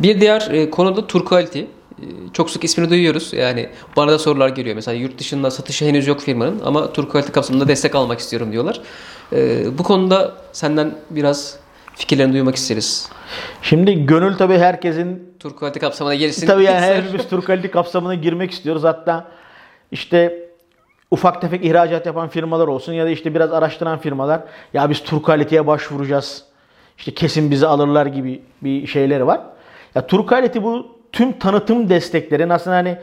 Bir diğer e, konu da Turquality. E, Çok sık ismini duyuyoruz. Yani bana da sorular geliyor. Mesela yurt dışında satışı henüz yok firmanın ama Turquality kapsamında destek almak istiyorum diyorlar. E, Bu konuda senden biraz fikirlerini duymak isteriz. Şimdi gönül tabii herkesin Turquality kapsamına gelirsin. tabii yani ister. hepimiz Türk kalite kapsamına girmek istiyoruz. Hatta işte ufak tefek ihracat yapan firmalar olsun ya da işte biraz araştıran firmalar ya biz Türk kaliteye başvuracağız. İşte kesin bizi alırlar gibi bir şeyleri var. Ya Türk kalite bu tüm tanıtım desteklerin aslında hani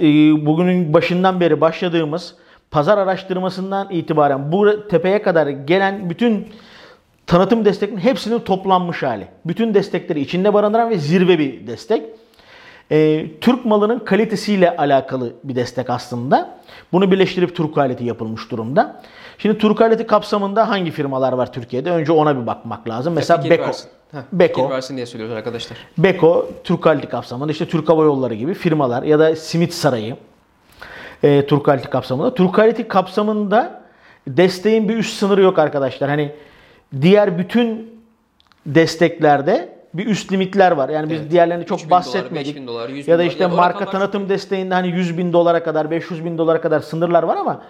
e, bugünün başından beri başladığımız pazar araştırmasından itibaren bu tepeye kadar gelen bütün tanıtım desteklerinin hepsinin toplanmış hali. Bütün destekleri içinde barındıran ve zirve bir destek. Ee, Türk malının kalitesiyle alakalı bir destek aslında. Bunu birleştirip Türk aleti yapılmış durumda. Şimdi Türk aleti kapsamında hangi firmalar var Türkiye'de? Önce ona bir bakmak lazım. Mesela Beko. versin. Heh, Beko. Versin diye söylüyoruz arkadaşlar. Beko, Türk Haliti kapsamında işte Türk Hava Yolları gibi firmalar ya da Simit Sarayı e, Türk Haliti kapsamında. Türk Haliti kapsamında desteğin bir üst sınırı yok arkadaşlar. Hani diğer bütün desteklerde bir üst limitler var. Yani biz Evet. diğerlerini 3000 çok dolar, bahsetmedik. 5000 dolar, 100 ya da işte dolar. Ya marka rakamlar- tanıtım desteğinde hani 100 bin dolara kadar, 500 bin dolara kadar sınırlar var ama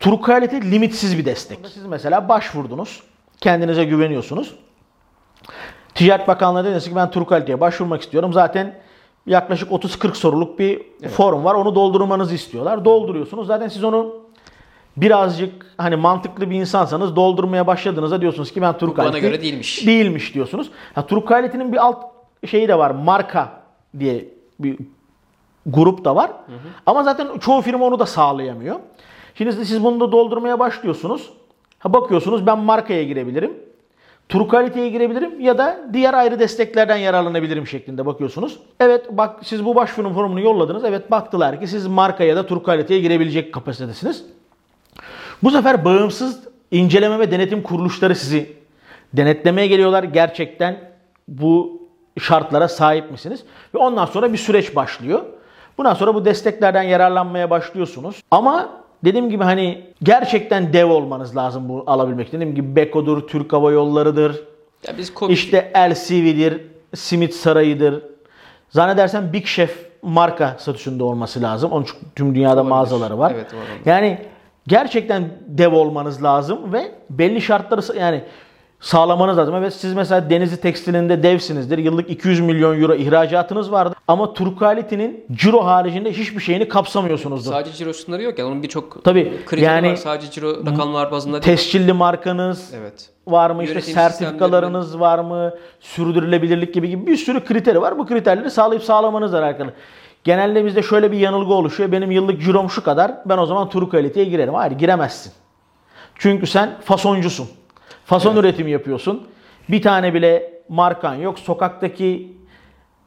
Turuk Haliti limitsiz bir destek. Siz mesela başvurdunuz. Kendinize güveniyorsunuz. Ticaret Bakanlığı dediniz ki ben Turkalite'ye başvurmak istiyorum. Zaten yaklaşık 30-40 soruluk bir form var. Onu doldurmanızı istiyorlar. Dolduruyorsunuz. Zaten siz onu birazcık hani mantıklı bir insansanız doldurmaya başladığınızda diyorsunuz ki ben Turkalite bana göre değilmiş. Değilmiş diyorsunuz. Ha, Turkalite'nin bir alt şeyi de var. Marka diye bir grup da var. Ama zaten çoğu firma onu da sağlayamıyor. Şimdi siz bunu da doldurmaya başlıyorsunuz. Ha, bakıyorsunuz ben markaya girebilirim. Turkaliteye girebilirim ya da diğer ayrı desteklerden yararlanabilirim şeklinde bakıyorsunuz. Evet bak siz bu başvurunun formunu yolladınız. Evet baktılar ki siz marka ya da Turkaliteye girebilecek kapasitedesiniz. Bu sefer bağımsız inceleme ve denetim kuruluşları sizi denetlemeye geliyorlar. Gerçekten bu şartlara sahip misiniz? Ve ondan sonra bir süreç başlıyor. Bundan sonra bu desteklerden yararlanmaya başlıyorsunuz. Ama dediğim gibi hani gerçekten dev olmanız lazım bu alabilmek için. Dediğim gibi Beko'dur, Türk Hava Yolları'dır, Ya biz komik işte LCV'dir, Simit Sarayı'dır. Zannedersem Big Chef marka satışında olması lazım. Onun çünkü tüm dünyada Olabilir. mağazaları var. Evet, var. Yani gerçekten dev olmanız lazım ve belli şartları yani sağlamanız lazım. Evet siz mesela Denizli Tekstil'inde devsinizdir. Yıllık 200 milyon euro ihracatınız vardır. Ama Turquality'nin ciro haricinde hiçbir şeyini kapsamıyorsunuzdur. sadece ciro sınırı yok ya. Onun birçok Tabii, kriteri yani- var. Sadece ciro rakamlar bazında değil. Tescilli markanız, Evet. var mı işte Yönetim sertifikalarınız var mı sürdürülebilirlik gibi gibi bir sürü kriteri var. Bu kriterleri sağlayıp sağlamanız alakalı. Genelde bizde şöyle bir yanılgı oluşuyor. Benim yıllık cirom şu kadar. Ben o zaman Turuk Kalite'ye girerim. Hayır giremezsin. Çünkü sen fasoncusun. Fason üretimi yapıyorsun. Bir tane bile markan yok. Sokaktaki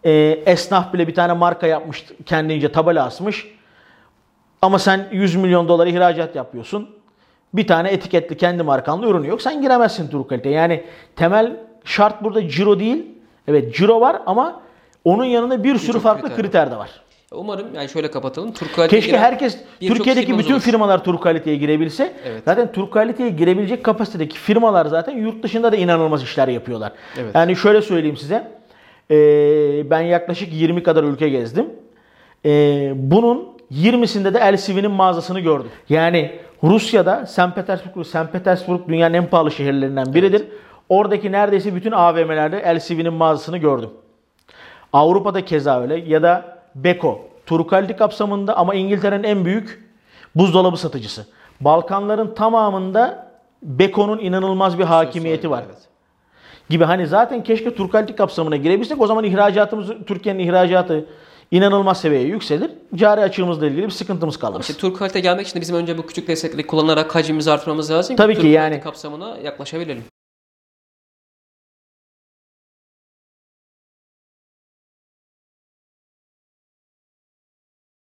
e, esnaf bile bir tane marka yapmış. Kendince tabela asmış. Ama sen 100 milyon dolar ihracat yapıyorsun. Bir tane etiketli kendi markanlı ürünü yok. Sen giremezsin Turuk Kalite. Yani temel şart burada ciro değil. Evet ciro var ama onun yanında bir sürü Birçok farklı kriter kriter de var. Umarım yani şöyle kapatalım. Turquoise Keşke herkes Türkiye'deki bütün olsun. firmalar Turuk Kalite'ye girebilse. Evet. Zaten Turuk Kalite'ye girebilecek kapasitedeki firmalar zaten yurt dışında da inanılmaz işler yapıyorlar. Evet. Yani şöyle söyleyeyim size. Ee, ben yaklaşık 20 kadar ülke gezdim. Ee, bunun 20'sinde de LCV'nin mağazasını gördüm. Yani Rusya'da St. Petersburg, St. Petersburg dünyanın en pahalı şehirlerinden biridir. Oradaki neredeyse bütün AVM'lerde LCV'nin mağazasını gördüm. Avrupa'da keza öyle ya da Beko, Turkaldi kapsamında ama İngiltere'nin en büyük buzdolabı satıcısı. Balkanların tamamında Beko'nun inanılmaz bir hakimiyeti var. Evet. Gibi hani zaten keşke Turkaldi kapsamına girebilsek o zaman ihracatımız Türkiye'nin ihracatı inanılmaz seviyeye yükselir. Cari açığımızla ilgili bir sıkıntımız kalmaz. İşte Turquoise gelmek için de bizim önce bu küçük destekleri kullanarak hacmimizi artırmamız lazım. Tabii ki Turquoise yani- kapsamına yaklaşabilelim.